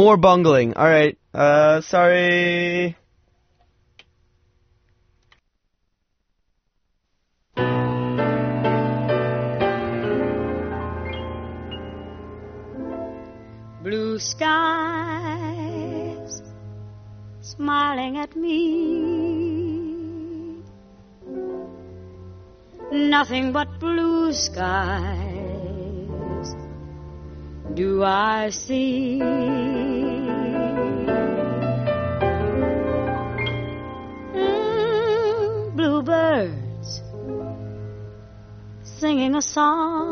More bungling. All right. Uh, sorry. blue skies smiling at me. Nothing but blue skies do I see. Mm, bluebirds singing a song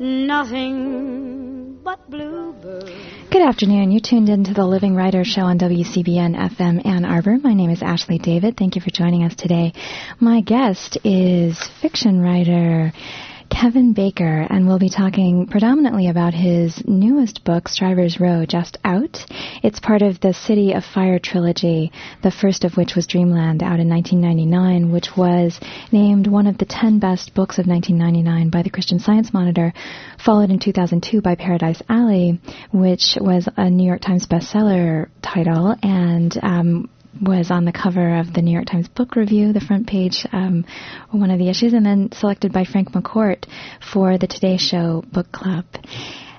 nothing but bluebirds. Good afternoon. You tuned into the Living Writers Show on WCBN FM Ann Arbor. My name is Ashley David. Thank you for joining us today. My guest is fiction writer Kevin Baker, and we'll be talking predominantly about his newest book, Strivers Row, just out. It's part of the City of Fire trilogy, the first of which was Dreamland, out in 1999, which was named one of the 10 best books of 1999 by the Christian Science Monitor, followed in 2002 by Paradise Alley, which was a New York Times bestseller title, and um, was on the cover of the New York Times Book Review, the front page, um, one of the issues, and then selected by Frank McCourt for the Today Show Book Club.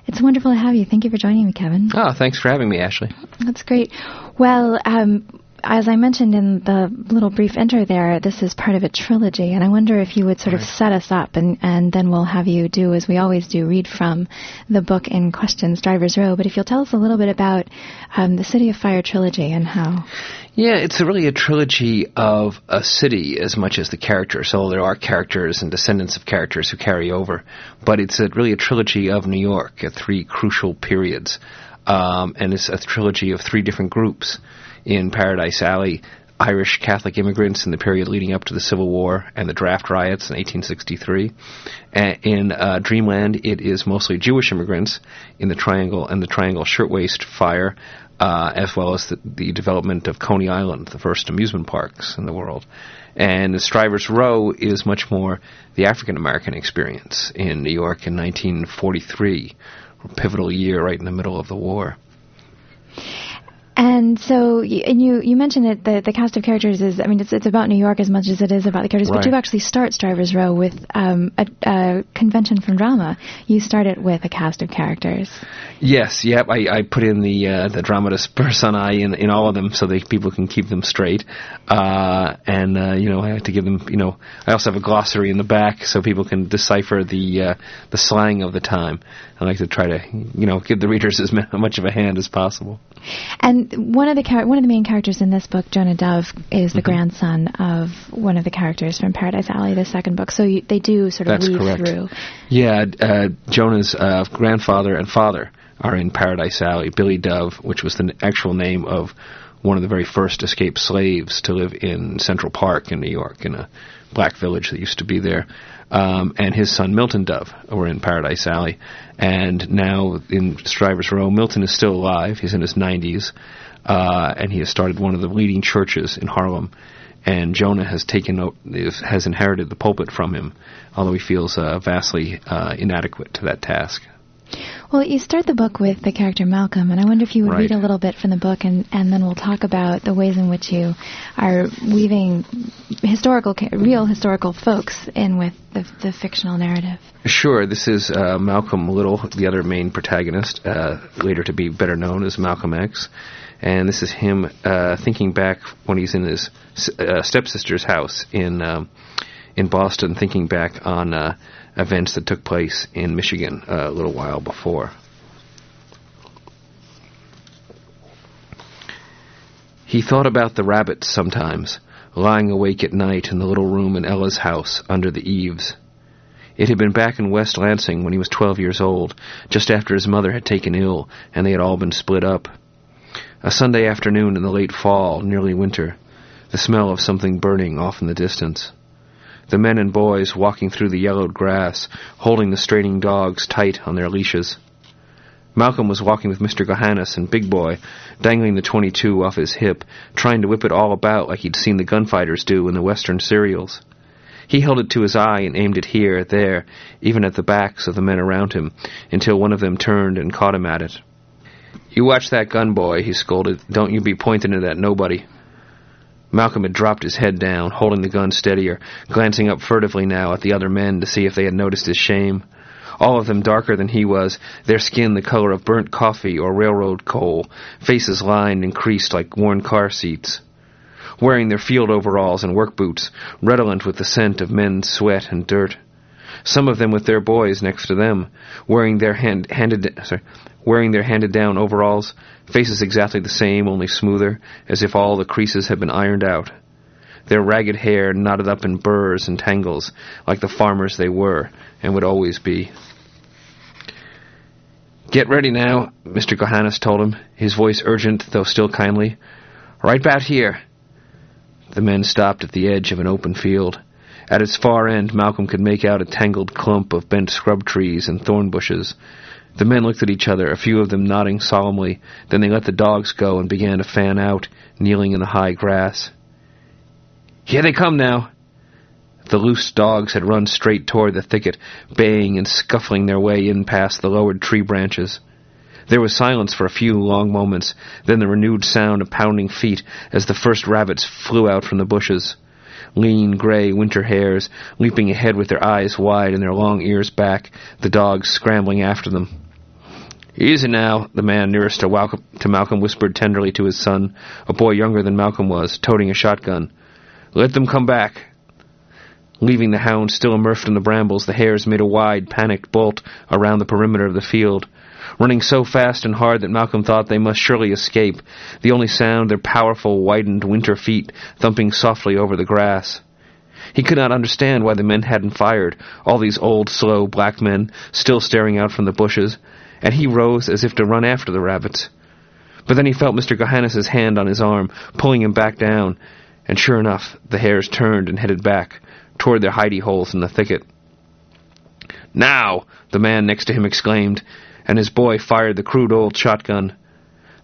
It's wonderful to have you. Thank you for joining me, Kevin. Oh, thanks for having me, Ashley. That's great. Well, um, as I mentioned in the little brief intro there, this is part of a trilogy, and I wonder if you would sort of set us up, and, and then we'll have you do, as we always do, read from the book in questions, Strivers Row. But if you'll tell us a little bit about um, the City of Fire trilogy and how. Yeah, it's really a trilogy of a city as much as the characters. So there are characters and descendants of characters who carry over, but it's a, really a trilogy of New York at three crucial periods, um, and it's a trilogy of three different groups. In Paradise Alley, Irish Catholic immigrants in the period leading up to the Civil War and the draft riots in 1863. And in uh, Dreamland, it is mostly Jewish immigrants in the Triangle and the Triangle Shirtwaist Fire, uh, as well as the, the, development of Coney Island, the first amusement parks in the world. And Strivers Row is much more the African American experience in New York in 1943, a pivotal year right in the middle of the war. And so, and you you mentioned that the the cast of characters is, I mean, it's it's about New York as much as it is about the characters. Right. But you actually start Strivers Row with um, a, a, convention from drama. You start it with a cast of characters. Yes, yep. I, I put in the uh, the dramatis personae in in all of them so that people can keep them straight. Uh, and uh, you know, I have to give them. You know, I also have a glossary in the back so people can decipher the uh, the slang of the time. I like to try to you know give the readers as much of a hand as possible. And one of the char- one of the main characters in this book, Jonah Dove, is the mm-hmm. grandson of one of the characters from Paradise Alley, the second book. So you, they do sort of That's weave correct. through. Yeah, uh, Jonah's uh, grandfather and father are in Paradise Alley. Billy Dove, which was the n- actual name of one of the very first escaped slaves to live in Central Park in New York, in a black village that used to be there. Um, and his son Milton Dove were in Paradise Alley. And now in Strivers Row, Milton is still alive. He's in his 90s, uh, and he has started one of the leading churches in Harlem. And Jonah has taken has inherited the pulpit from him, although he feels uh, vastly uh, inadequate to that task. Well, you start the book with the character Malcolm, and I wonder if you would right. read a little bit from the book, and, and then we'll talk about the ways in which you are weaving historical, real historical folks in with the, the fictional narrative. Sure. This is uh, Malcolm Little, the other main protagonist, uh, later to be better known as Malcolm X. And this is him uh, thinking back when he's in his uh, stepsister's house in um, in Boston, thinking back on uh, events that took place in Michigan uh, a little while before. He thought about the rabbits sometimes, lying awake at night in the little room in Ella's house under the eaves. It had been back in West Lansing when he was twelve years old, just after his mother had taken ill and they had all been split up. A Sunday afternoon in the late fall, nearly winter, the smell of something burning off in the distance the men and boys walking through the yellowed grass, holding the straining dogs tight on their leashes. Malcolm was walking with Mr. Gohannes and Big Boy, dangling the 22 off his hip, trying to whip it all about like he'd seen the gunfighters do in the western serials. He held it to his eye and aimed it here, there, even at the backs of the men around him, until one of them turned and caught him at it. You watch that gun, boy, he scolded. Don't you be pointing it at nobody. Malcolm had dropped his head down, holding the gun steadier, glancing up furtively now at the other men to see if they had noticed his shame. All of them darker than he was, their skin the color of burnt coffee or railroad coal, faces lined and creased like worn car seats. Wearing their field overalls and work boots, redolent with the scent of men's sweat and dirt. Some of them with their boys next to them, wearing their hand, handed, sorry, wearing their handed-down overalls, faces exactly the same, only smoother, as if all the creases had been ironed out. Their ragged hair knotted up in burrs and tangles, like the farmers they were, and would always be. Get ready now, Mr. Gohannes told him, his voice urgent, though still kindly. Right about here. The men stopped at the edge of an open field. At its far end, Malcolm could make out a tangled clump of bent scrub trees and thorn bushes. The men looked at each other, a few of them nodding solemnly. Then they let the dogs go and began to fan out, kneeling in the high grass. Here they come now. The loose dogs had run straight toward the thicket, baying and scuffling their way in past the lowered tree branches. There was silence for a few long moments, then the renewed sound of pounding feet as the first rabbits flew out from the bushes. Lean, gray winter hares, leaping ahead with their eyes wide and their long ears back, the dogs scrambling after them. Easy now, the man nearest to, Malcolm, to Malcolm whispered tenderly to his son, a boy younger than Malcolm was, toting a shotgun. Let them come back. Leaving the hound still immersed in the brambles, the hares made a wide, panicked bolt around the perimeter of the field. Running so fast and hard that Malcolm thought they must surely escape, the only sound their powerful, widened winter feet thumping softly over the grass. He could not understand why the men hadn't fired, all these old, slow, black men, still staring out from the bushes, and he rose as if to run after the rabbits. But then he felt Mr. Gohannes's hand on his arm, pulling him back down, and sure enough, the hares turned and headed back, toward their hidey holes in the thicket. Now! the man next to him exclaimed, and his boy fired the crude old shotgun.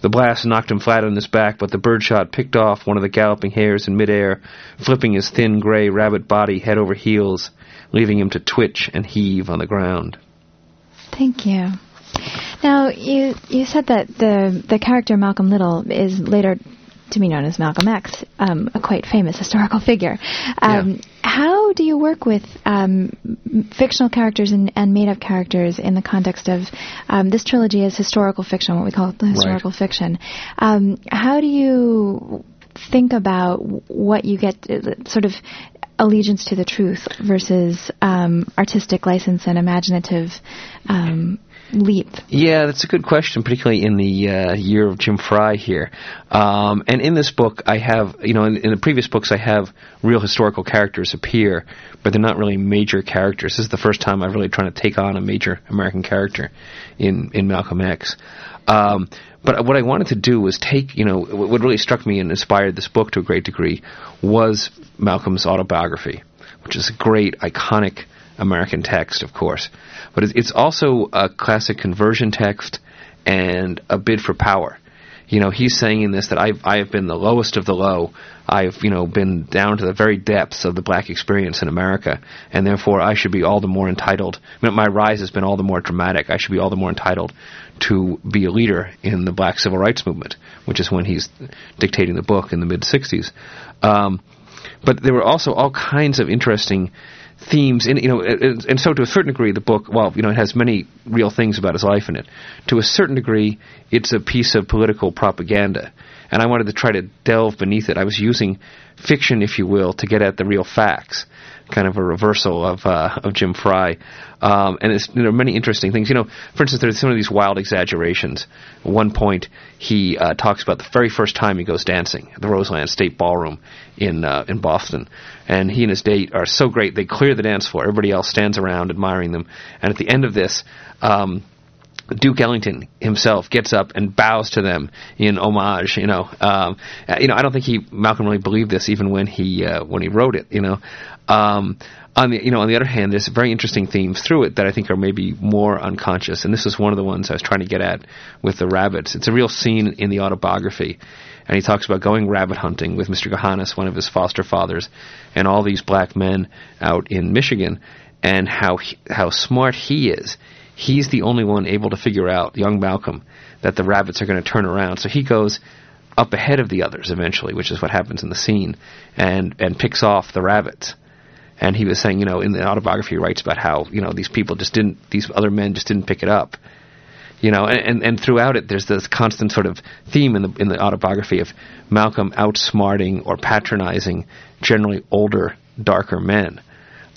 The blast knocked him flat on his back, but the birdshot picked off one of the galloping hares in midair, flipping his thin gray rabbit body head over heels, leaving him to twitch and heave on the ground. Thank you. Now, you you said that the the character Malcolm Little is later to be known as Malcolm X, um, a quite famous historical figure. Um, Yeah. How do you work with um, fictional characters and, and made-up characters in the context of um, this trilogy is historical fiction, what we call the historical fiction? Um, how do you think about what you get, uh, sort of allegiance to the truth versus um, artistic license and imaginative um, leap? Yeah, that's a good question, particularly in the uh, year of Jim Frey here. Um, and in this book, I have, you know, in, in the previous books, I have real historical characters appear, but they're not really major characters. This is the first time I've really trying to take on a major American character in in Malcolm X. Um, but what I wanted to do was take, you know, what really struck me and inspired this book to a great degree was Malcolm's autobiography, which is a great, iconic American text, of course. But it's- also a classic conversion text and a bid for power. You know, he's saying in this that I've I have been the lowest of the low. I've you know been down to the very depths of the black experience in America, and therefore I should be all the more entitled. My rise has been all the more dramatic. I should be all the more entitled to be a leader in the black civil rights movement, which is when he's dictating the book in the mid '60s. Um, but there were also all kinds of interesting themes in you know and, and so to a certain degree the book well you know it has many real things about his life in it. To a certain degree it's a piece of political propaganda and i wanted to try to delve beneath it i was using fiction if you will to get at the real facts kind of a reversal of uh, of Jim Frey, um, and there are many interesting things. You know, for instance, there's some of these wild exaggerations. At one point, he uh, talks about the very first time he goes dancing at the Roseland State Ballroom in uh, in Boston, and he and his date are so great they clear the dance floor. Everybody else stands around admiring them, and at the end of this. Um, Duke Ellington himself gets up and bows to them in homage. You know, um, uh, you know. I don't think he Malcolm really believed this even when he uh, when he wrote it. You know, Um, on the you know on the other hand, there's very interesting themes through it that I think are maybe more unconscious, and this is one of the ones I was trying to get at with the rabbits. It's a real scene in the autobiography, and he talks about going rabbit hunting with Mr. Johannes, one of his foster fathers, and all these black men out in Michigan, and how he, how smart he is. He's the only one able to figure out, young Malcolm, that the rabbits are going to turn around. So he goes up ahead of the others eventually, which is what happens in the scene, and and picks off the rabbits. And he was saying, you know, in the autobiography, he writes about how you know these people just didn't, these other men just didn't pick it up. You know, and, and, and throughout it, there's this constant sort of theme in the in the autobiography of Malcolm outsmarting or patronizing generally older, darker men.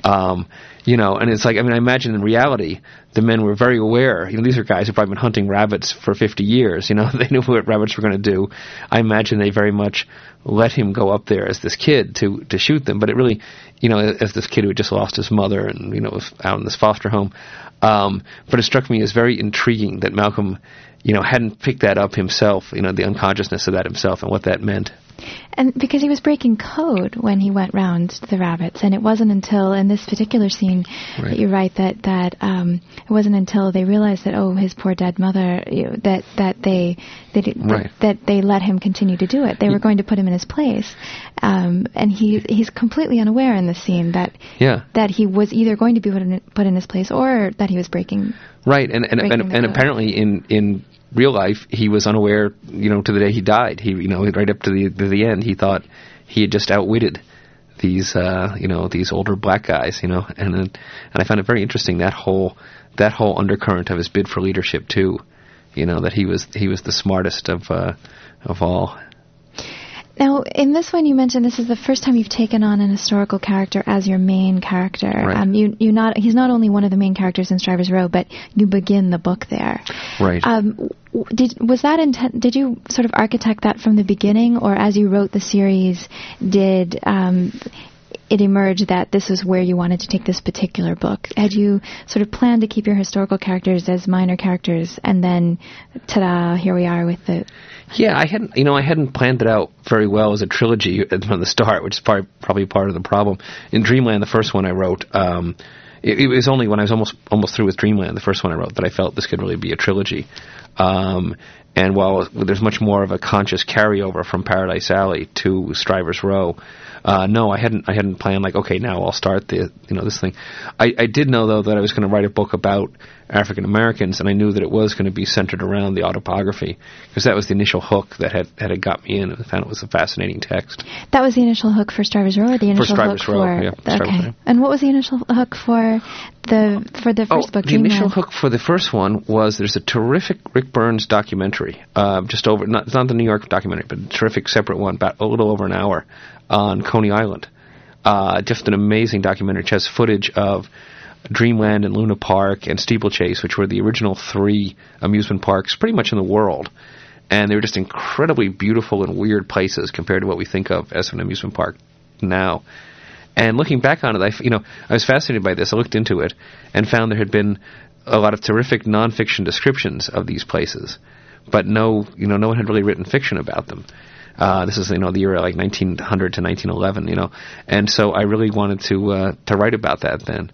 Um, you know, and it's like, I mean, I imagine in reality, the men were very aware. You know, these are guys who've probably been hunting rabbits for 50 years. You know, they knew what rabbits were going to do. I imagine they very much let him go up there as this kid to to shoot them. But it really, you know, as this kid who had just lost his mother and you know was out in this foster home. Um, but it struck me as very intriguing that Malcolm, you know, hadn't picked that up himself. You know, the unconsciousness of that himself and what that meant. And because he was breaking code when he went round the rabbits, and it wasn't until in this particular scene Right. that you write that that um, it wasn't until they realized that oh his poor dead mother you know, that that they they did, Right. that, that they let him continue to do it. They were going to put him in his place, um, and he he's completely unaware in the scene that Yeah. that he was either going to be put in, put in his place or that he was breaking. Right, and and Breaking and, and apparently in in real life he was unaware, you know, to the day he died. He you know right up to the to the end he thought he had just outwitted these uh you know these older black guys, you know, and and I found it very interesting that whole that whole undercurrent of his bid for leadership too, you know that he was he was the smartest of uh of all. Now, in this one, you mentioned this is the first time you've taken on an historical character as your main character. Right. Um, you, you not he's not only one of the main characters in Strivers Row, but you begin the book there. Right. Um, did was that intent? Did you sort of architect that from the beginning, or as you wrote the series, did um, it emerge that this was where you wanted to take this particular book? Had you sort of planned to keep your historical characters as minor characters, and then, ta-da! Here we are with it? Yeah, I hadn't, you know, I hadn't planned it out very well as a trilogy from the start, which is probably part of the problem. In Dreamland, the first one I wrote, um, it, it was only when I was almost almost through with Dreamland, the first one I wrote, that I felt this could really be a trilogy. Um, and while there's much more of a conscious carryover from Paradise Alley to Strivers Row, uh, no, I hadn't. I hadn't planned like, okay, now I'll start the you know this thing. I, I did know though that I was going to write a book about African Americans, and I knew that it was going to be centered around the autobiography because that was the initial hook that had that had got me in, and I found it was a fascinating text. That was the initial hook for Strivers Row, or the initial Strivers hook Row, for yeah, Strivers okay. Row. And what was the initial hook for the for the first oh, book? the initial hook for the first one was there's a terrific Ric Burns documentary, uh, just over not not the New York documentary, but a terrific separate one, about a little over an hour on Coney Island. Uh, just an amazing documentary. It has footage of Dreamland and Luna Park and Steeplechase, which were the original three amusement parks pretty much in the world. And they were just incredibly beautiful and weird places compared to what we think of as an amusement park now. And looking back on it, I, you know, I was fascinated by this. I looked into it and found there had been a lot of terrific nonfiction descriptions of these places, but no, you know, no one had really written fiction about them. Uh, this is you know the year like 1900 to 1911, you know, and so I really wanted to uh, to write about that then.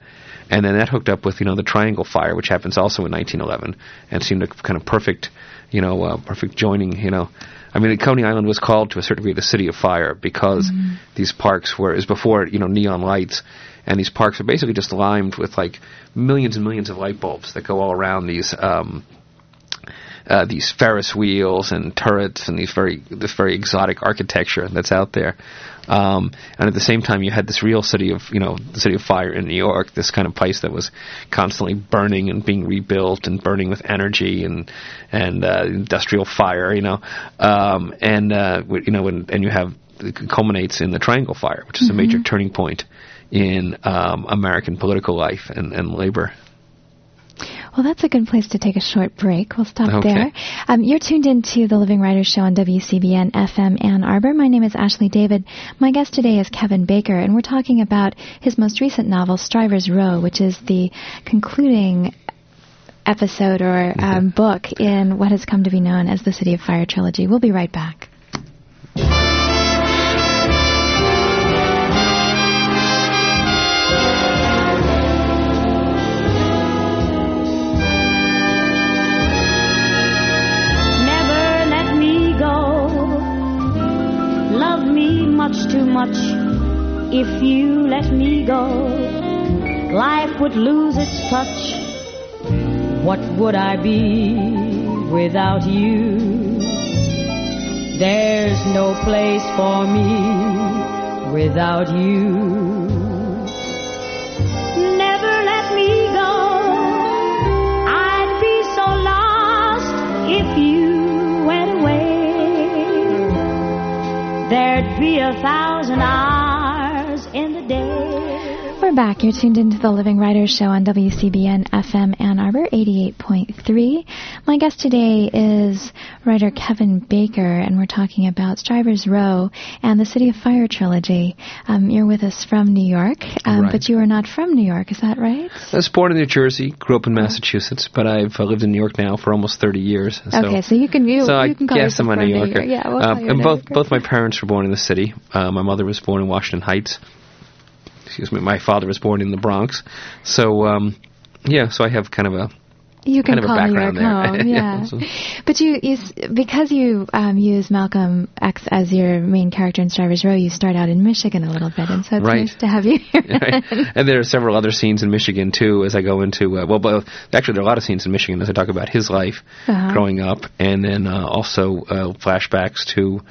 And then that hooked up with you know the Triangle Fire, which happens also in 1911, and seemed a kind of perfect, you know, uh, perfect joining. You know, I mean, Coney Island was called to a certain degree the City of Fire because these parks were, is before you know neon lights, and these parks are basically just limed with like millions and millions of light bulbs that go all around these. Um, uh, these Ferris wheels and turrets and these very this very exotic architecture that's out there. Um, and at the same time, you had this real city of you know the city of fire in New York, this kind of place that was constantly burning and being rebuilt and burning with energy and and uh, industrial fire, you know, um, and uh, you know, when, and you have culminates in the Triangle Fire, which is a major turning point in um, American political life and, and labor. Well, that's a good place to take a short break. We'll stop Okay. there. Um, you're tuned in to the Living Writers Show on WCBN FM Ann Arbor. My name is Ashley David. My guest today is Kevin Baker, and we're talking about his most recent novel, Strivers Row, which is the concluding episode or um, book in what has come to be known as the City of Fire trilogy. We'll be right back. Much if you let me go. Life would lose its touch. What would I be without you? There's no place for me without you. Never let me go. I'd be so lost if you went away. There'd be a thousand hours in the day. We're back. You're tuned into the Living Writers Show on WCBN FM Ann Arbor 88.3. My guest today is writer Kevin Baker, and we're talking about Strivers Row and the City of Fire trilogy. Um, you're with us from New York, um, Right. but you are not from New York, is that right? I was born in New Jersey, grew up in Massachusetts, but I've uh, lived in New York now for almost 30 years. So, okay, so you can you, so you I can call guess I'm a New Yorker. Yeah, we'll Uh, call you a and both Yorker. both my parents were born in the city. Uh, my mother was born in Washington Heights. Excuse me. My father was born in the Bronx. So um, yeah, so I have kind of a You can kind of a call background there. home, Yeah, yeah. so- but you, you, because you um, use Malcolm X as your main character in Strivers Row, you start out in Michigan a little bit, and so it's Right. nice to have you here. right? And there are several other scenes in Michigan too. As I go into uh, well, both, actually there are a lot of scenes in Michigan as I talk about his life Uh-huh. growing up, and then uh, also uh, flashbacks to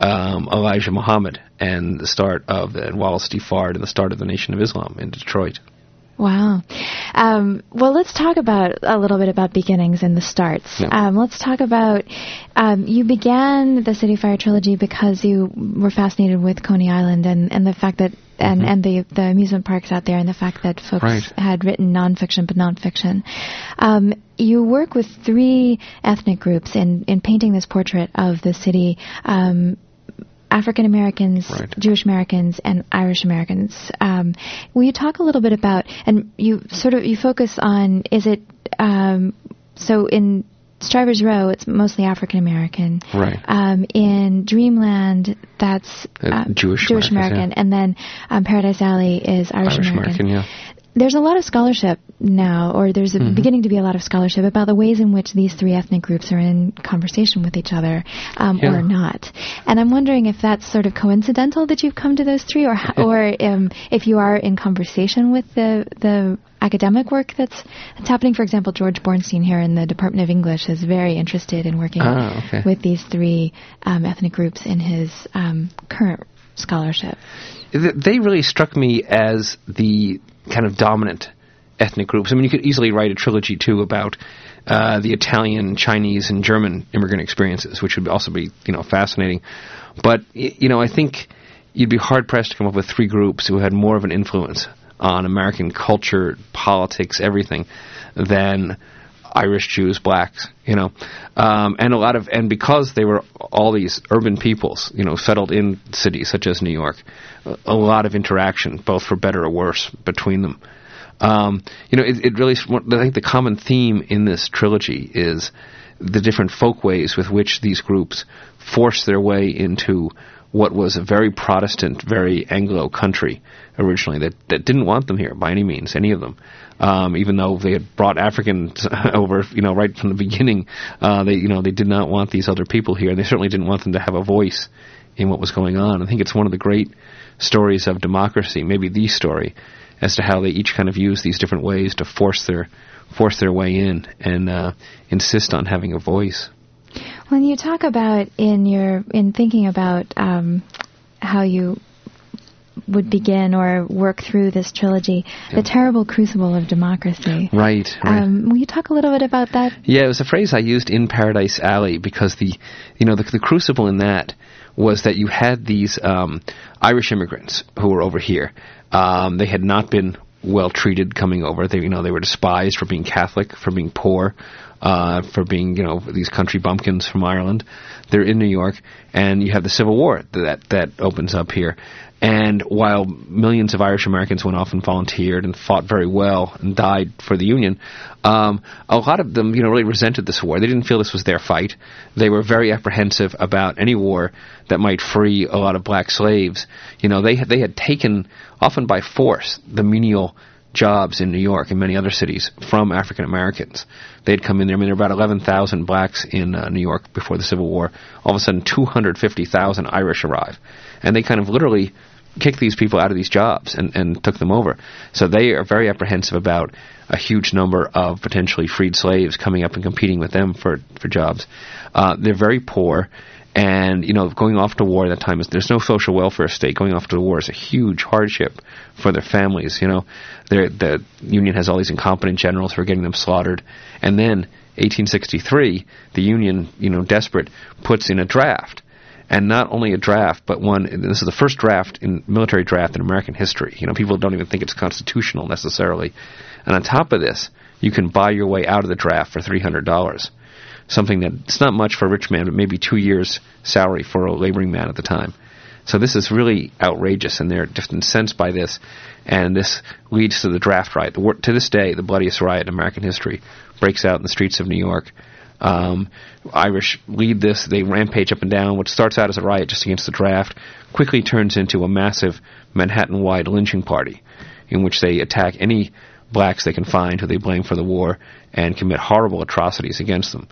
um, Elijah Muhammad and the start of the and Wallace D. Fard and the start of the Nation of Islam in Detroit. Wow. Um, well, let's talk about a little bit about beginnings and the starts. Yeah. Um, let's talk about um, you began the City Fire trilogy because you were fascinated with Coney Island and, and the fact that and, and the the amusement parks out there and the fact that folks Right. had written nonfiction but nonfiction. Um, you work with three ethnic groups in in painting this portrait of the city. Um, African Americans, Right. Jewish Americans, and Irish Americans. Um, will you talk a little bit about and you sort of you focus on is it um, so in Strivers Row it's mostly African American. Right. Um, in Dreamland that's Uh, um, Jewish Jewish American, and then um, Paradise Alley is Irish, Irish American, yeah. There's a lot of scholarship now, or there's a Mm-hmm. beginning to be a lot of scholarship about the ways in which these three ethnic groups are in conversation with each other, um, Yeah. or not. And I'm wondering if that's sort of coincidental that you've come to those three, or or um, if you are in conversation with the the academic work that's that's happening. For example, George Bornstein here in the Department of English is very interested in working Ah, okay. with these three um, ethnic groups in his um, current scholarship. They really struck me as the kind of dominant ethnic groups. I mean, you could easily write a trilogy too about uh, the Italian, Chinese, and German immigrant experiences, which would also be you know fascinating. But you know, I think you'd be hard pressed to come up with three groups who had more of an influence on American culture, politics, everything than Irish Jews, blacks, you know, um, and a lot of, and because they were all these urban peoples, you know, settled in cities such as New York, a, lot of interaction, both for better or worse, between them. Um, you know, it, it really, I think the common theme in this trilogy is the different folkways with which these groups force their way into what was a very Protestant, very Anglo country originally that, that didn't want them here by any means, any of them. Um, even though they had brought Africans over, you know, right from the beginning, uh, they, you know, they did not want these other people here, and they certainly didn't want them to have a voice in what was going on. I think it's one of the great stories of democracy, maybe the story, as to how they each kind of use these different ways to force their force their way in and uh, insist on having a voice. When you talk about in your in thinking about um, how you would begin or work through this trilogy, the terrible crucible of democracy. Right. right. Um, will you talk a little bit about that? Yeah, it was a phrase I used in Paradise Alley because the, you know, the, the crucible in that was that you had these um, Irish immigrants who were over here. Um, they had not been well treated coming over. They, you know, they were despised for being Catholic, for being poor, uh, for being, you know, these country bumpkins from Ireland. They're in New York, and you have the Civil War that that opens up here. And while millions of Irish Americans went off and volunteered and fought very well and died for the Union, um, a lot of them, you know, really resented this war. They didn't feel this was their fight. They were very apprehensive about any war that might free a lot of black slaves. You know, they had, they had taken, often by force, the menial jobs in New York and many other cities from African Americans. They'd come in there. I mean, there were about 11,000 blacks in uh, New York before the Civil War. All of a sudden, 250,000 Irish arrive. And they kind of literally kicked these people out of these jobs and, and took them over. So they are very apprehensive about a huge number of potentially freed slaves coming up and competing with them for for jobs. Uh, they're very poor. And you know, going off to war at that time is there's no social welfare state. Going off to war is a huge hardship for their families. You know, They're, the Union has all these incompetent generals who are getting them slaughtered, and then 1863, the Union, you know, desperate, puts in a draft, and not only a draft, but one. This is the first draft in military draft in American history. You know, people don't even think it's constitutional necessarily, and on top of this, you can buy your way out of the draft for three hundred dollars something that it's not much for a rich man, but maybe two years' salary for a laboring man at the time. So this is really outrageous, and they're just incensed by this, and this leads to the draft riot. The, to this day, the bloodiest riot in American history breaks out in the streets of New York. Um, Irish lead this. They rampage up and down. What starts out as a riot just against the draft quickly turns into a massive Manhattan-wide lynching party, in which they attack any blacks they can find who they blame for the war and commit horrible atrocities against them.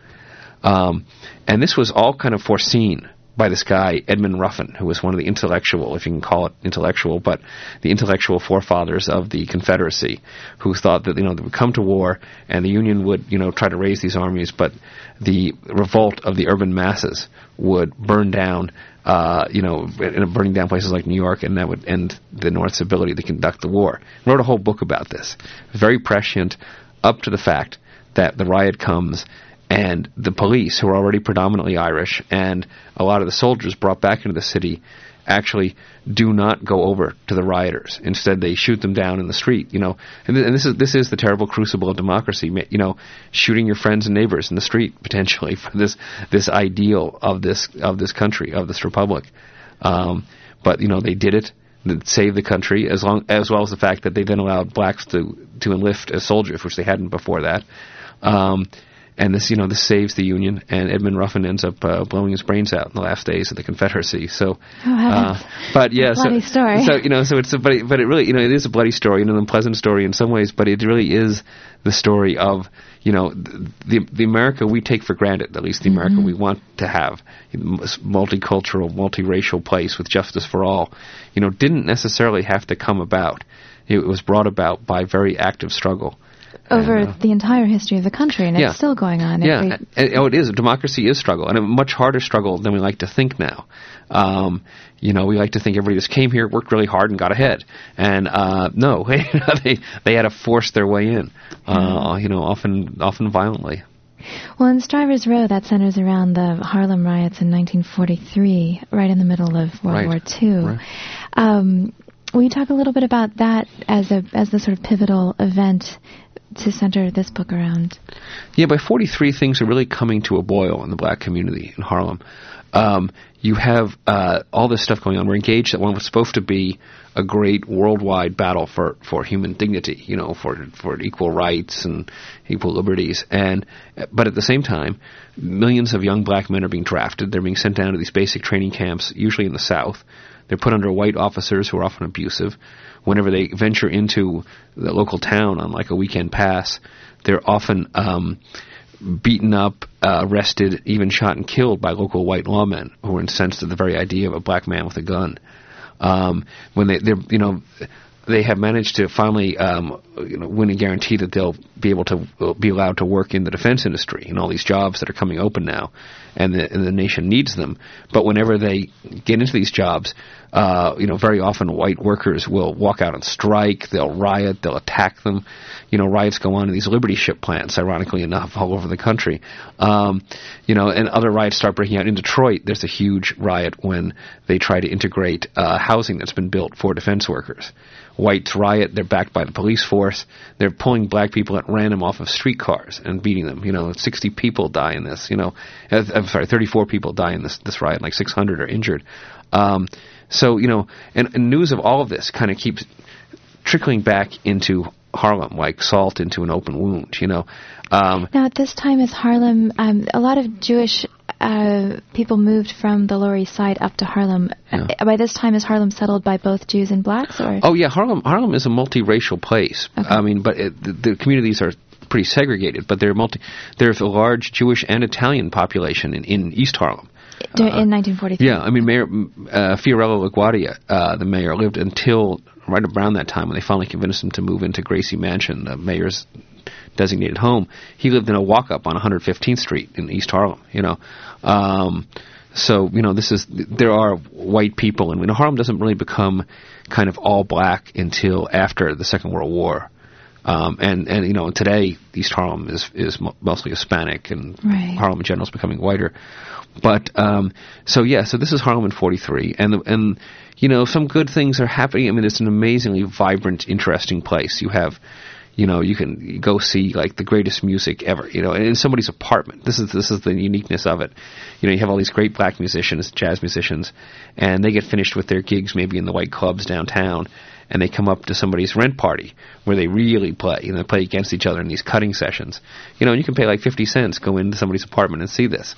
Um, and this was all kind of foreseen by this guy, Edmund Ruffin, who was one of the intellectual, if you can call it intellectual, but the intellectual forefathers of the Confederacy, who thought that, you know, they would come to war and the Union would, you know, try to raise these armies, but the revolt of the urban masses would burn down, uh, you know, burning down places like New York, and that would end the North's ability to conduct the war. Wrote a whole book about this. Very prescient, up to the fact that the riot comes and the police, who are already predominantly Irish, and a lot of the soldiers brought back into the city, actually do not go over to the rioters. Instead, they shoot them down in the street. You know, and, th- and this is this is the terrible crucible of democracy. You know, shooting your friends and neighbors in the street potentially for this this ideal of this of this country of this republic. Um, but you know, they did it. That saved the country, as long as well as the fact that they then allowed blacks to to enlist as soldiers, which they hadn't before that. Um, and this you know this saves the Union, and Edmund Ruffin ends up uh, blowing his brains out in the last days of the Confederacy. So, oh, uh, but yeah, bloody so story. so you know, so it's a but it, but it really you know it is a bloody story, and an unpleasant story in some ways, but it really is the story of you know the the America we take for granted, at least the America Mm-hmm. we want to have, multicultural, multiracial place with justice for all, you know, didn't necessarily have to come about. It was brought about by very active struggle. Over And, uh, the entire history of the country, and Yeah. it's still going on. yeah, Every, and, and- oh, it is. Democracy is struggle, and a much harder struggle than we like to think now. Um, you know, we like to think everybody just came here, worked really hard, and got ahead. And uh, no, they they had to force their way in. Uh, you know, often often violently. Well, in Strivers Row, that centers around the Harlem riots in 1943, right in the middle of World Right. War II. Right. Um, will you talk a little bit about that as a as the sort of pivotal event to center this book around? Yeah, by 43, things are really coming to a boil in the black community in Harlem. Um, you have uh, all this stuff going on. We're engaged at what was supposed to be a great worldwide battle for, for human dignity, you know, for for equal rights and equal liberties. And but at the same time, millions of young black men are being drafted. They're being sent down to these basic training camps, usually in the South. They're put under white officers who are often abusive. Whenever they venture into the local town on like a weekend pass, they're often um, beaten up, uh, arrested, even shot and killed by local white lawmen who were incensed at the very idea of a black man with a gun. Um, when they, they're, you know, they have managed to finally, um, you know, win a guarantee that they'll be able to uh, be allowed to work in the defense industry and all these jobs that are coming open now, and the, and the nation needs them. But whenever they get into these jobs, uh, you know, very often white workers will walk out and strike. They'll riot. They'll attack them. You know, riots go on in these Liberty ship plants, ironically enough, all over the country. Um, you know, and other riots start breaking out in Detroit. There's a huge riot when they try to integrate uh, housing that's been built for defense workers. Whites riot. They're backed by the police force. They're pulling black people at random off of streetcars and beating them. You know, 60 people die in this. You know, I'm sorry, 34 people die in this this riot. Like 600 are injured. Um, so you know, and, and news of all of this kind of keeps trickling back into Harlem like salt into an open wound. You know, um, Now, at this time, is Harlem? Um, a lot of Jewish uh, people moved from the Lower East Side up to Harlem. Yeah. Uh, by this time, is Harlem settled by both Jews and blacks, or Oh yeah, Harlem. Harlem is a multiracial place. Okay. I mean, but it, the, the communities are pretty segregated, but they're multi. There's a large Jewish and Italian population in, in East Harlem. Dur- in 1943. Yeah, I mean, Mayor uh, Fiorello LaGuardia, uh, the mayor, lived until right around that time when they finally convinced him to move into Gracie Mansion, the mayor's designated home. He lived in a walk-up on 115th Street in East Harlem. You know, um, so you know this is there are white people, and you know, Harlem doesn't really become kind of all black until after the Second World War. Um, and and you know today East Harlem is is mostly Hispanic, and Right. Harlem in general is becoming whiter. But um, so yeah, so this is Harlem in '43, and the, and you know some good things are happening. I mean, it's an amazingly vibrant, interesting place. You have, you know, you can go see like the greatest music ever. You know, in somebody's apartment. This is this is the uniqueness of it. You know, you have all these great black musicians, jazz musicians, and they get finished with their gigs maybe in the white clubs downtown. And they come up to somebody's rent party where they really play, and they play against each other in these cutting sessions. You know, and you can pay like fifty cents, go into somebody's apartment and see this.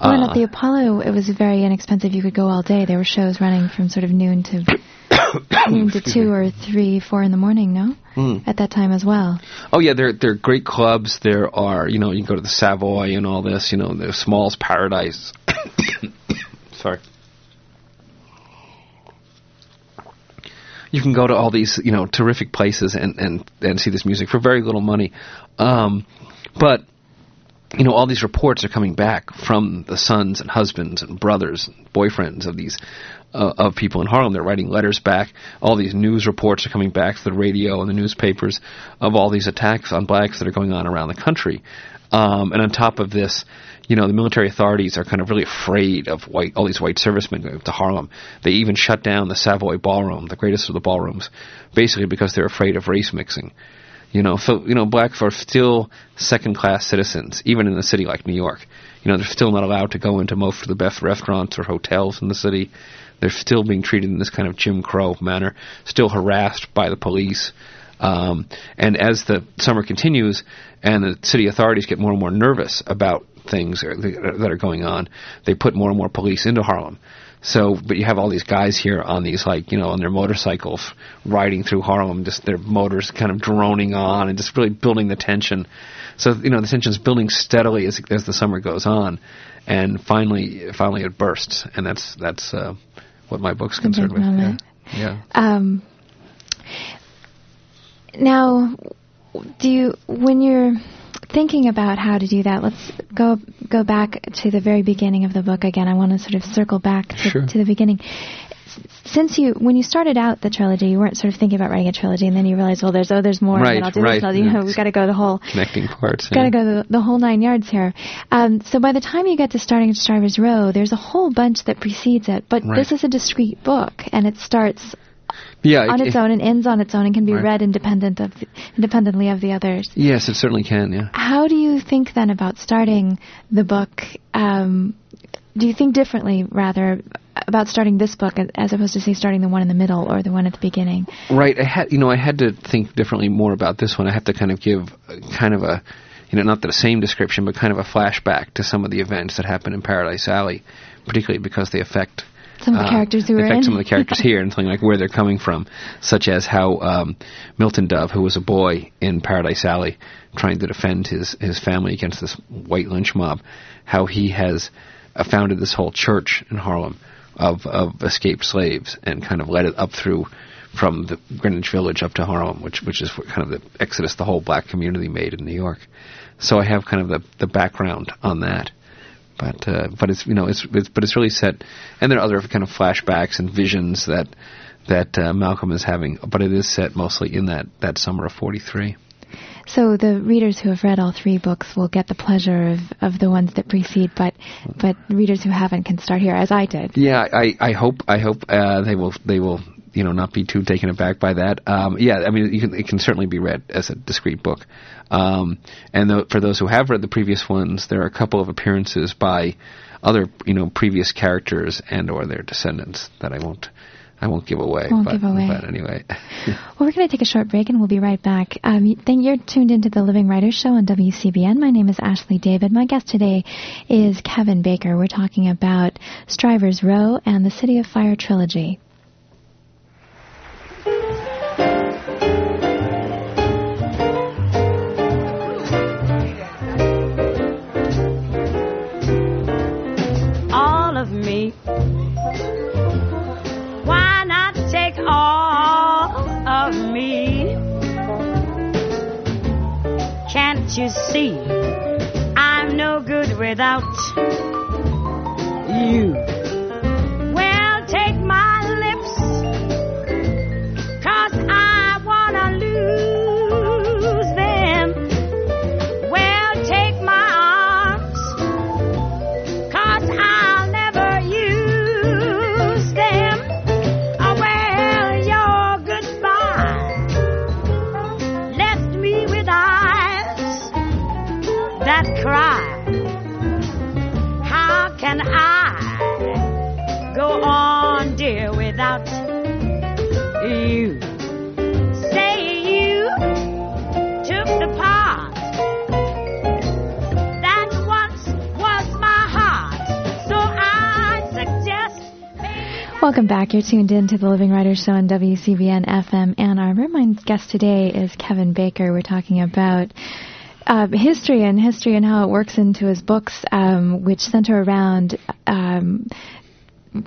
Well, and at the Apollo, it was very inexpensive. You could go all day. There were shows running from sort of noon to noon to two or three, four in the morning. No, Hmm. at that time as well. Oh yeah, there there are great clubs. There are you know you can go to the Savoy and all this. You know the Small's Paradise. Sorry. You can go to all these you know terrific places and and and see this music for very little money, um, but you know all these reports are coming back from the sons and husbands and brothers and boyfriends of these uh, of people in Harlem. They're writing letters back. All these news reports are coming back to the radio and the newspapers of all these attacks on blacks that are going on around the country. Um, and on top of this, you know, the military authorities are kind of really afraid of white, all these white servicemen going to Harlem. They even shut down the Savoy Ballroom, the greatest of the ballrooms, basically because they're afraid of race mixing. You know, so you know, blacks are still second-class citizens, even in a city like New York. You know, they're still not allowed to go into most of the best restaurants or hotels in the city. They're still being treated in this kind of Jim Crow manner, still harassed by the police. Um, and as the summer continues, and the city authorities get more and more nervous about things that are going on, they put more and more police into Harlem. So, but you have all these guys here on these like you know on their motorcycles riding through Harlem, just their motors kind of droning on and just really building the tension. So you know the tension's building steadily as as the summer goes on, and finally finally it bursts, and that's that's uh, what my book's concerned with. Yeah. yeah. Um, now, do you when you're thinking about how to do that? Let's go go back to the very beginning of the book again. I want to sort of circle back to, Sure. to the beginning. Since you, when you started out the trilogy, you weren't sort of thinking about writing a trilogy, and then you realized, well, there's oh, there's more, Right, I'll do right. this. and I'll do- You know, we've got to go the whole Connecting parts. Got to yeah. go the, the whole nine yards here. Um, so by the time you get to starting at Strivers Row, there's a whole bunch that precedes it. But Right. this is a discrete book, and it starts Yeah, on it- its own and ends on its own, and can be Right. read independent of independently of the others. Yes, it certainly can. Yeah. How do you think then about starting the book? Um, do you think differently, rather, about starting this book as- as opposed to say starting the one in the middle or the one at the beginning? Right. I had, you know, I had to think differently more about this one. I have to kind of give kind of a, you know, not the same description, but kind of a flashback to some of the events that happened in Paradise Alley, particularly because they affect Some of the uh, characters who they were affect in. some of the characters here and something like where they're coming from, such as how um, Milton Dove, who was a boy in Paradise Alley, trying to defend his his family against this white lynch mob, how he has uh, founded this whole church in Harlem of of escaped slaves and kind of led it up through from the Greenwich Village up to Harlem, which which is what kind of the exodus the whole black community made in New York. So I have kind of the the background on that but uh, but it's you know it's, it's but it's really set, and there are other kind of flashbacks and visions that that uh, Malcolm is having, but it is set mostly in that that summer of '43. So the readers who have read all three books will get the pleasure of, of the ones that precede, but but readers who haven't can start here, as I did. Yeah, I I hope I hope uh, they will they will you know not be too taken aback by that. Um, yeah, I mean you can, it can certainly be read as a discrete book, um, and tho- for those who have read the previous ones, there are a couple of appearances by other you know previous characters and or their descendants that I won't. I won't give away. Won't but, give away. But anyway. Well, we're going to take a short break and we'll be right back. Um, then you're tuned into the Living Writers Show on WCBN. My name is Ashley David. My guest today is Kevin Baker. We're talking about Strivers Row and the City of Fire trilogy. You see I'm no good without you? Back. You're tuned in to the Living Writers Show on WCBN FM Ann Arbor. My guest today is Kevin Baker. We're talking about uh, history and history and how it works into his books, um, which center around um,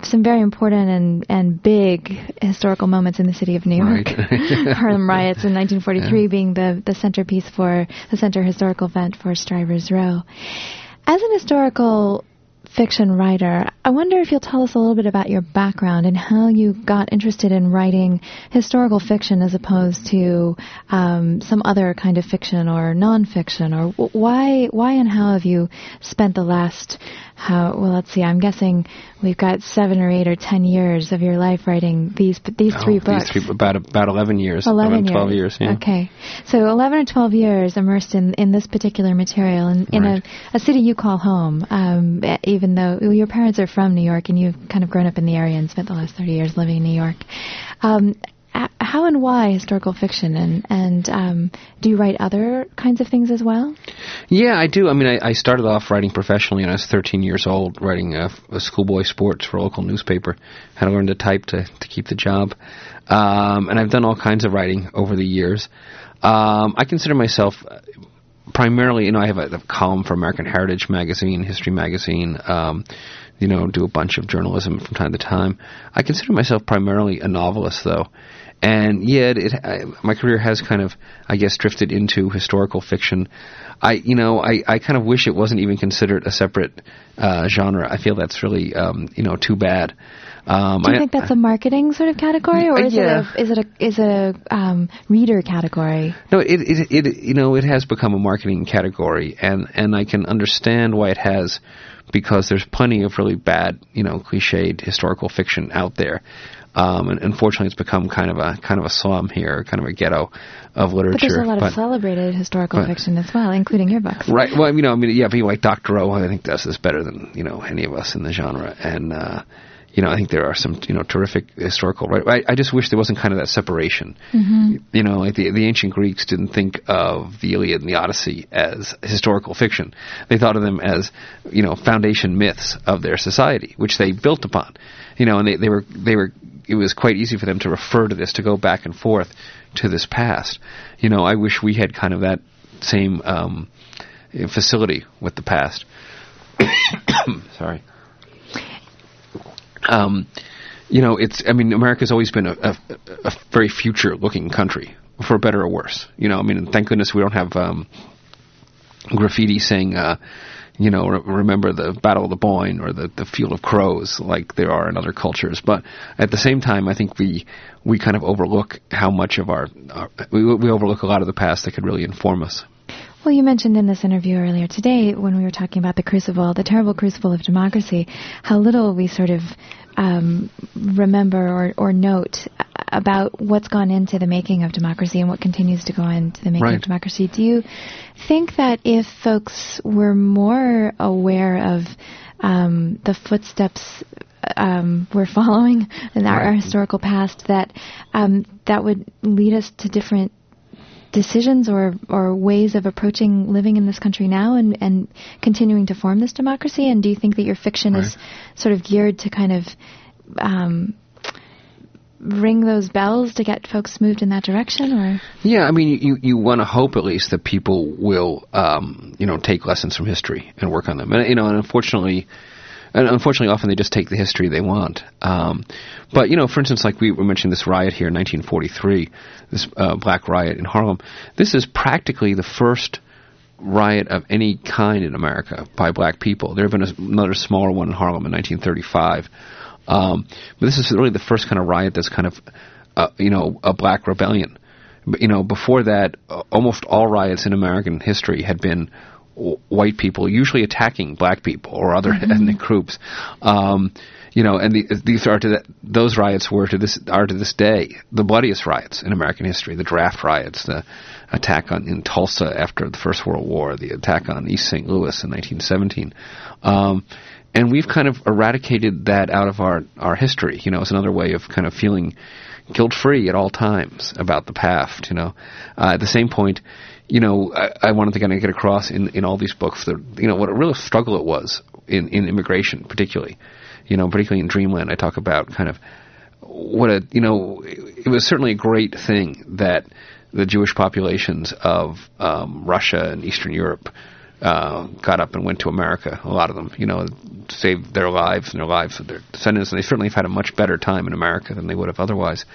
some very important and, and big historical moments in the city of New York. Right. Harlem riots in 1943 being the, the centerpiece for the center historical event for Strivers Row. As an historical fiction writer, I wonder if you'll tell us a little bit about your background and how you got interested in writing historical fiction as opposed to um, some other kind of fiction or nonfiction, or wh- why why and how have you spent the last how well let's see I'm guessing we've got seven or eight or ten years of your life writing these these three Oh, books. These three, about about eleven years. 11 12 years. years. Yeah. Okay. So 11 or 12 years immersed in, in this particular material in, in Right. a, a city you call home, um, even though your parents are from New York and you've kind of grown up in the area and spent the last 30 years living in New York. Um, how and why historical fiction? And, and um, do you write other kinds of things as well? Yeah, I do. I mean, I, I started off writing professionally when I was 13 years old, writing uh, a schoolboy sports for a local newspaper. Had to learn to type to, to keep the job. Um, and I've done all kinds of writing over the years. Um, I consider myself uh, primarily, you know, I have a, a column for American Heritage Magazine, History Magazine. Um, you know, do a bunch of journalism from time to time. I consider myself primarily a novelist, though, and yet it, I, my career has kind of, I guess, drifted into historical fiction. I, you know, I, I kind of wish it wasn't even considered a separate uh, genre. I feel that's really, um, you know, too bad. Um, Do you I, think that's a marketing sort of category, or is yeah. it a is it a is it a um, reader category? No, it, it it you know it has become a marketing category, and and I can understand why it has, because there's plenty of really bad, you know, cliched historical fiction out there. Um, and unfortunately, it's become kind of a kind of a slum here, kind of a ghetto of literature. But there's a lot but- of celebrated historical but- fiction as well, including your books. Right. Well, you know, I mean, yeah, people like Doctorow, I think does this better than, you know, any of us in the genre. And, uh, you know, I think there are some, you know, terrific historical, right? I, I just wish there wasn't kind of that separation. Mm-hmm. You know, like the, the ancient Greeks didn't think of the Iliad and the Odyssey as historical fiction. They thought of them as, you know, foundation myths of their society, which they built upon. You know, and they, they were, they were, it was quite easy for them to refer to this, to go back and forth to this past. You know, I wish we had kind of that same, um, facility with the past. Sorry. Um, you know, it's. I mean, America's always been a, a, a very future-looking country, for better or worse. You know, I mean, thank goodness we don't have um, graffiti saying, uh, you know, re- remember the Battle of the Boyne or the the Field of Crows, like there are in other cultures. But at the same time, I think we we kind of overlook how much of our, our we we overlook a lot of the past that could really inform us. Well, you mentioned in this interview earlier today when we were talking about the crucible, the terrible crucible of democracy, how little we sort of um, remember or, or note about what's gone into the making of democracy and what continues to go into the making Right. of democracy. Do you think that if folks were more aware of um, the footsteps um, we're following in our, Right. historical past, that um, that would lead us to different decisions or, or ways of approaching living in this country now and, and continuing to form this democracy? And do you think that your fiction is sort of geared to kind of um, ring those bells to get folks moved in that direction? Or Yeah, I mean, you you want to hope at least that people will, um, you know, take lessons from history and work on them. And you know, and unfortunately, and unfortunately, often they just take the history they want. Um, but you know, for instance, like we were mentioning this riot here in 1943, this uh, black riot in Harlem. This is practically the first riot of any kind in America by black people. There have been a, another smaller one in Harlem in 1935, um, but this is really the first kind of riot that's kind of, uh, you know, a black rebellion. But, you know, before that, uh, almost all riots in American history had been w- white people, usually attacking black people or other mm-hmm. ethnic groups. Um, you know, and the, these are to those riots were to this are to this day the bloodiest riots in American history. The draft riots, the attack on in Tulsa after the First World War, the attack on East St. Louis in 1917. Um, and we've kind of eradicated that out of our, our history. You know, it's another way of kind of feeling guilt free at all times about the past. You know, uh, at the same point, you know, I, I wanted to kind of get across in, in all these books that you know what a real struggle it was in, in immigration, particularly. You know, particularly in Dreamland, I talk about kind of what a you know it was certainly a great thing that the Jewish populations of um, Russia and Eastern Europe uh, got up and went to America. A lot of them, you know, saved their lives and their lives of their descendants, and they certainly have had a much better time in America than they would have otherwise.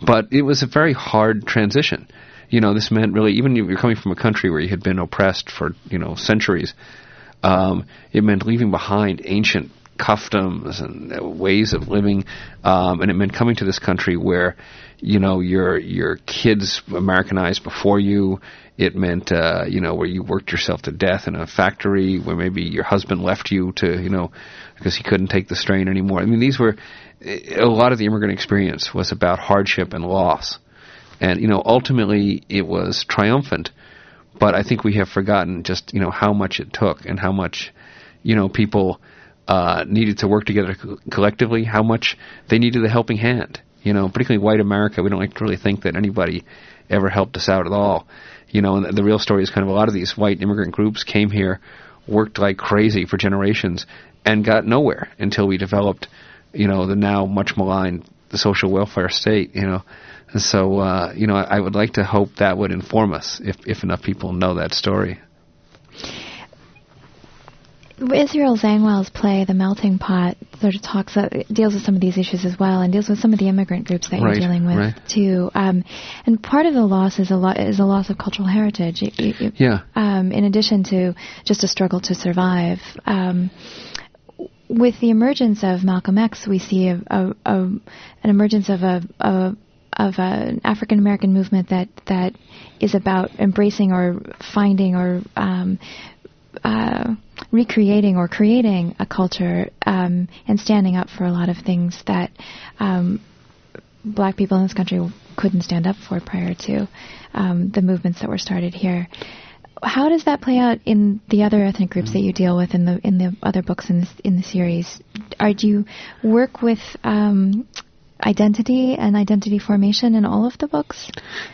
But it was a very hard transition. You know, this meant really, even if you're coming from a country where you had been oppressed for, you know, centuries, um, it meant leaving behind ancient customs and ways of living, um, and it meant coming to this country where you know your your kids Americanized before you. It meant uh, you know where you worked yourself to death in a factory, where maybe your husband left you to you know because he couldn't take the strain anymore. I mean, these were a lot of the immigrant experience was about hardship and loss, and you know ultimately it was triumphant. But I think we have forgotten just you know how much it took and how much you know people uh, needed to work together co- collectively, how much they needed a helping hand you know, particularly white America, we don't like to really think that anybody ever helped us out at all. You know, and the, the real story is kind of a lot of these white immigrant groups came here, worked like crazy for generations, and got nowhere until we developed, you know, the now much maligned social welfare state. You know, and so uh, you know, I, I would like to hope that would inform us if if enough people know that story. Israel Zangwill's play, The Melting Pot, sort of talks, uh, deals with some of these issues as well, and deals with some of the immigrant groups that right, you're dealing with right. too. Um, and part of the loss is a lo- is a loss of cultural heritage. It, it, yeah. Um, in addition to just a struggle to survive. Um, with the emergence of Malcolm X, we see a, a, a an emergence of a, a of an African American movement that that is about embracing or finding or um, uh, recreating or creating a culture um, and standing up for a lot of things that um, black people in this country couldn't stand up for prior to um, the movements that were started here. How does that play out in the other ethnic groups that you deal with in the in the other books in this, in the series? Are do you work with um, identity and identity formation in all of the books?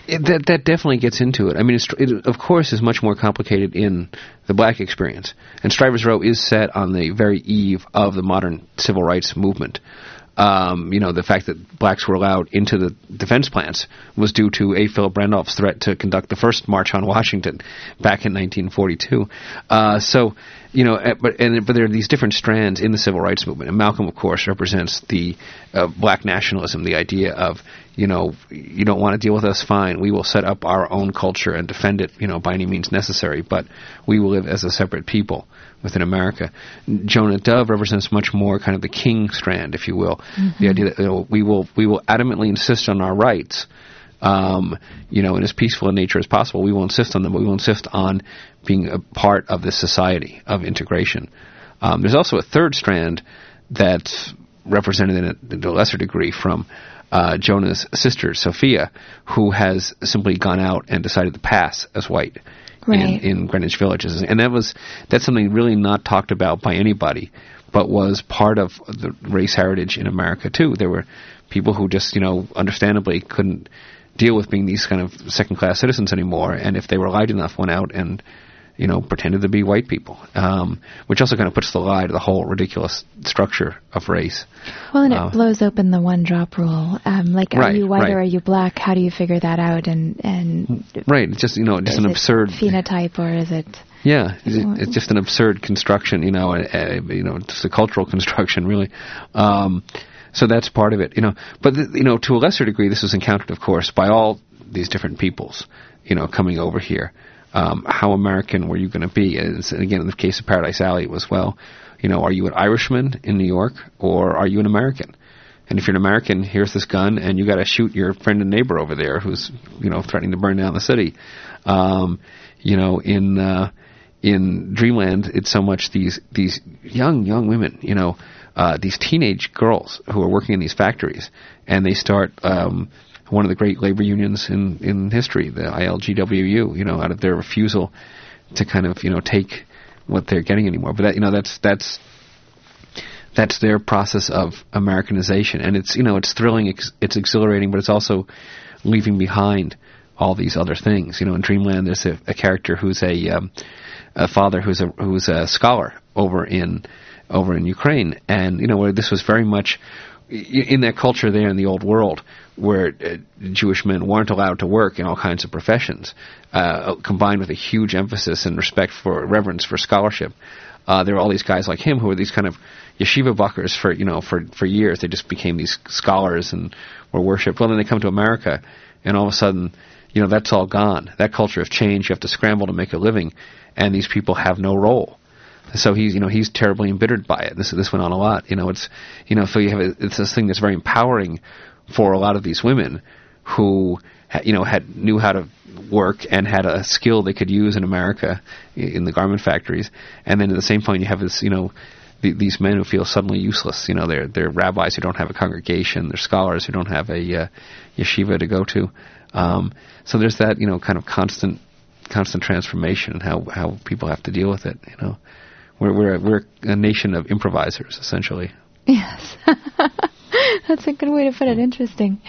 It, that that definitely gets into it. I mean, it, of course, is much more complicated in the black experience. And Strivers Row is set on the very eve of the modern civil rights movement. Um, you know, the fact that blacks were allowed into the defense plants was due to A. Philip Randolph's threat to conduct the first march on Washington back in 1942. Uh, so you know, eh, but and but there are these different strands in the civil rights movement, and Malcolm, of course, represents the uh, black nationalism, the idea of you know, you don't want to deal with us, fine, we will set up our own culture and defend it, you know, by any means necessary, but we will live as a separate people within America. Jonah Dove represents much more kind of the king strand, if you will, mm-hmm. the idea that you know, we will we will adamantly insist on our rights um, you know, in as peaceful a nature as possible. We will insist on them, but we will insist on being a part of this society of integration. Um, there's also a third strand that's represented in a, in a lesser degree from uh, Jonah's sister, Sophia, who has simply gone out and decided to pass as white. Right. In, in Greenwich Village, and that was that's something really not talked about by anybody, but was part of the race heritage in America too. There were people who just, you know, understandably couldn't deal with being these kind of second class citizens anymore. And if they were light enough, went out and you know, pretended to be white people, um, which also kind of puts the lie to the whole ridiculous structure of race. Well, and it Uh, blows open the one drop rule. Um, like, are Right, you white right. or are you black? How do you figure that out? And and Right, it's just you know, just is an it absurd phenotype or is it? Yeah, it's, it's just an absurd construction, you know, uh, you know, just a cultural construction, really. Um, so that's part of it, you know. But th- you know, to a lesser degree, this was encountered, of course, by all these different peoples, you know, coming over here. Um, how American were you going to be? And again, in the case of Paradise Alley, it was well, you know, are you an Irishman in New York or are you an American? And if you're an American, here's this gun, and you got to shoot your friend and neighbor over there who's, you know, threatening to burn down the city. Um, you know, in uh, in Dreamland, it's so much these these young young women, you know, uh, these teenage girls who are working in these factories, and they start um, one of the great labor unions in in history, the ILGWU. You know, out of their refusal to kind of you know take what they're getting anymore. But that you know that's that's that's their process of Americanization, and it's you know it's thrilling, ex- it's exhilarating, but it's also leaving behind all these other things. You know, in Dreamland, there's a, a character who's a um, a father who's a who's a scholar over in over in Ukraine, and you know where this was very much in that culture there in the old world where uh, Jewish men weren't allowed to work in all kinds of professions, uh, combined with a huge emphasis and respect for reverence for scholarship. Uh, there were all these guys like him who were these kind of yeshiva bochers for you know for for years. They just became these scholars and were worshipped. Well, then they come to America, and all of a sudden, you know, that's all gone. That culture has changed. You have to scramble to make a living, and these people have no role. So he's, you know, he's terribly embittered by it. This this went on a lot. You know, it's, you know, so you have a, it's this thing that's very empowering for a lot of these women who, you know, had knew how to work and had a skill they could use in America in the garment factories. And then at the same point, you have this, you know, the, these men who feel suddenly useless. You know, they're they're rabbis who don't have a congregation. They're scholars who don't have a uh, yeshiva to go to. Um, so there's that, you know, kind of constant constant transformation and how how people have to deal with it. You know, we're we're a, we're a nation of improvisers essentially. Yes. That's a good way to put it. Interesting.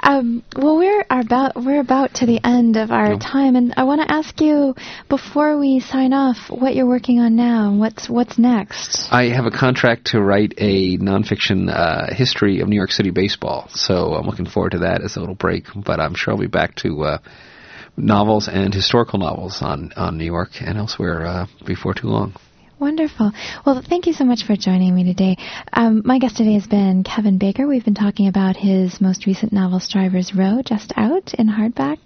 Um, well, we're about we're about to the end of our Oh. time, and I want to ask you before we sign off what you're working on now and what's what's next. I have a contract to write a nonfiction uh, history of New York City baseball, so I'm looking forward to that as a little break. But I'm sure I'll be back to uh, novels and historical novels on on New York and elsewhere uh, before too long. Wonderful. Well, thank you so much for joining me today. Um, my guest today has been Kevin Baker. We've been talking about his most recent novel, Strivers Row, just out in hardback,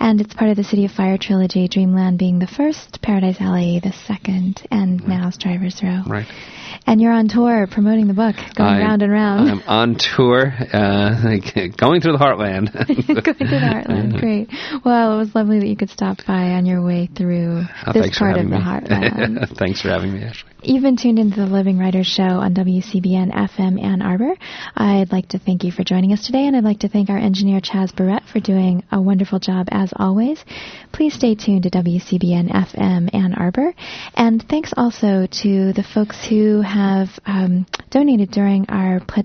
and it's part of the City of Fire trilogy. Dreamland being the first, Paradise Alley the second, and now Strivers Row. Right. And you're on tour promoting the book, going I'm- round and round. I'm on tour, uh, like, going through the heartland. going to the Heartland. Great. Well, it was lovely that you could stop by on your way through Oh, this part of having the me. Heartland. thanks for having me, Ashley. You've been tuned into the Living Writers Show on WCBN FM Ann Arbor. I'd like to thank you for joining us today, and I'd like to thank our engineer Chaz Barrett for doing a wonderful job as always. Please stay tuned to WCBN FM Ann Arbor, and thanks also to the folks who have um, donated during our Pledge